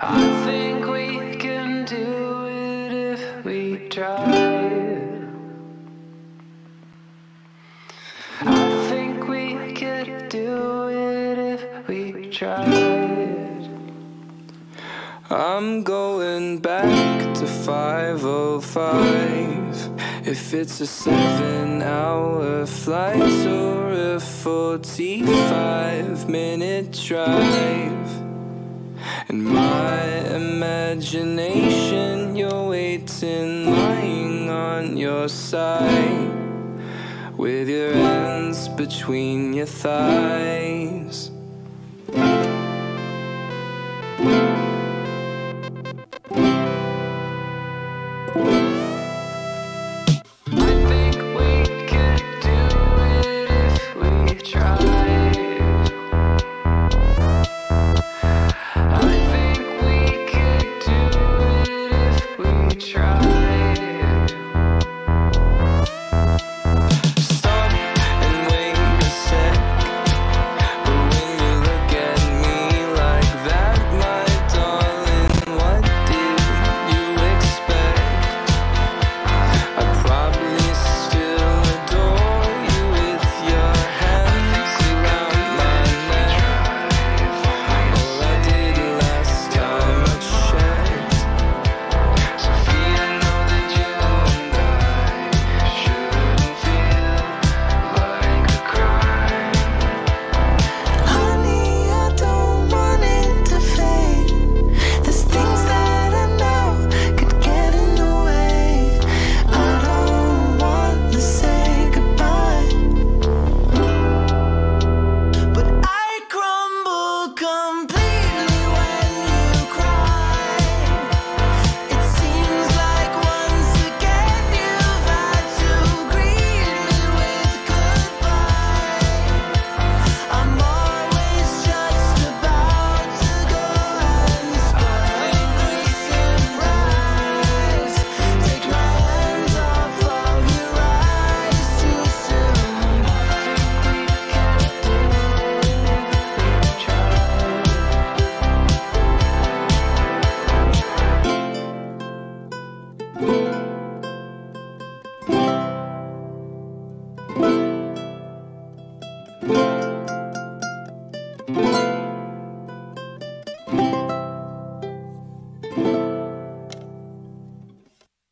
I think we can do it if we try. I think we could do it if we tried. I'm going back to 505. If it's a seven hour flight or a 45 minute drive. In my imagination, you're waiting, lying on your side. With your hands between your thighs try.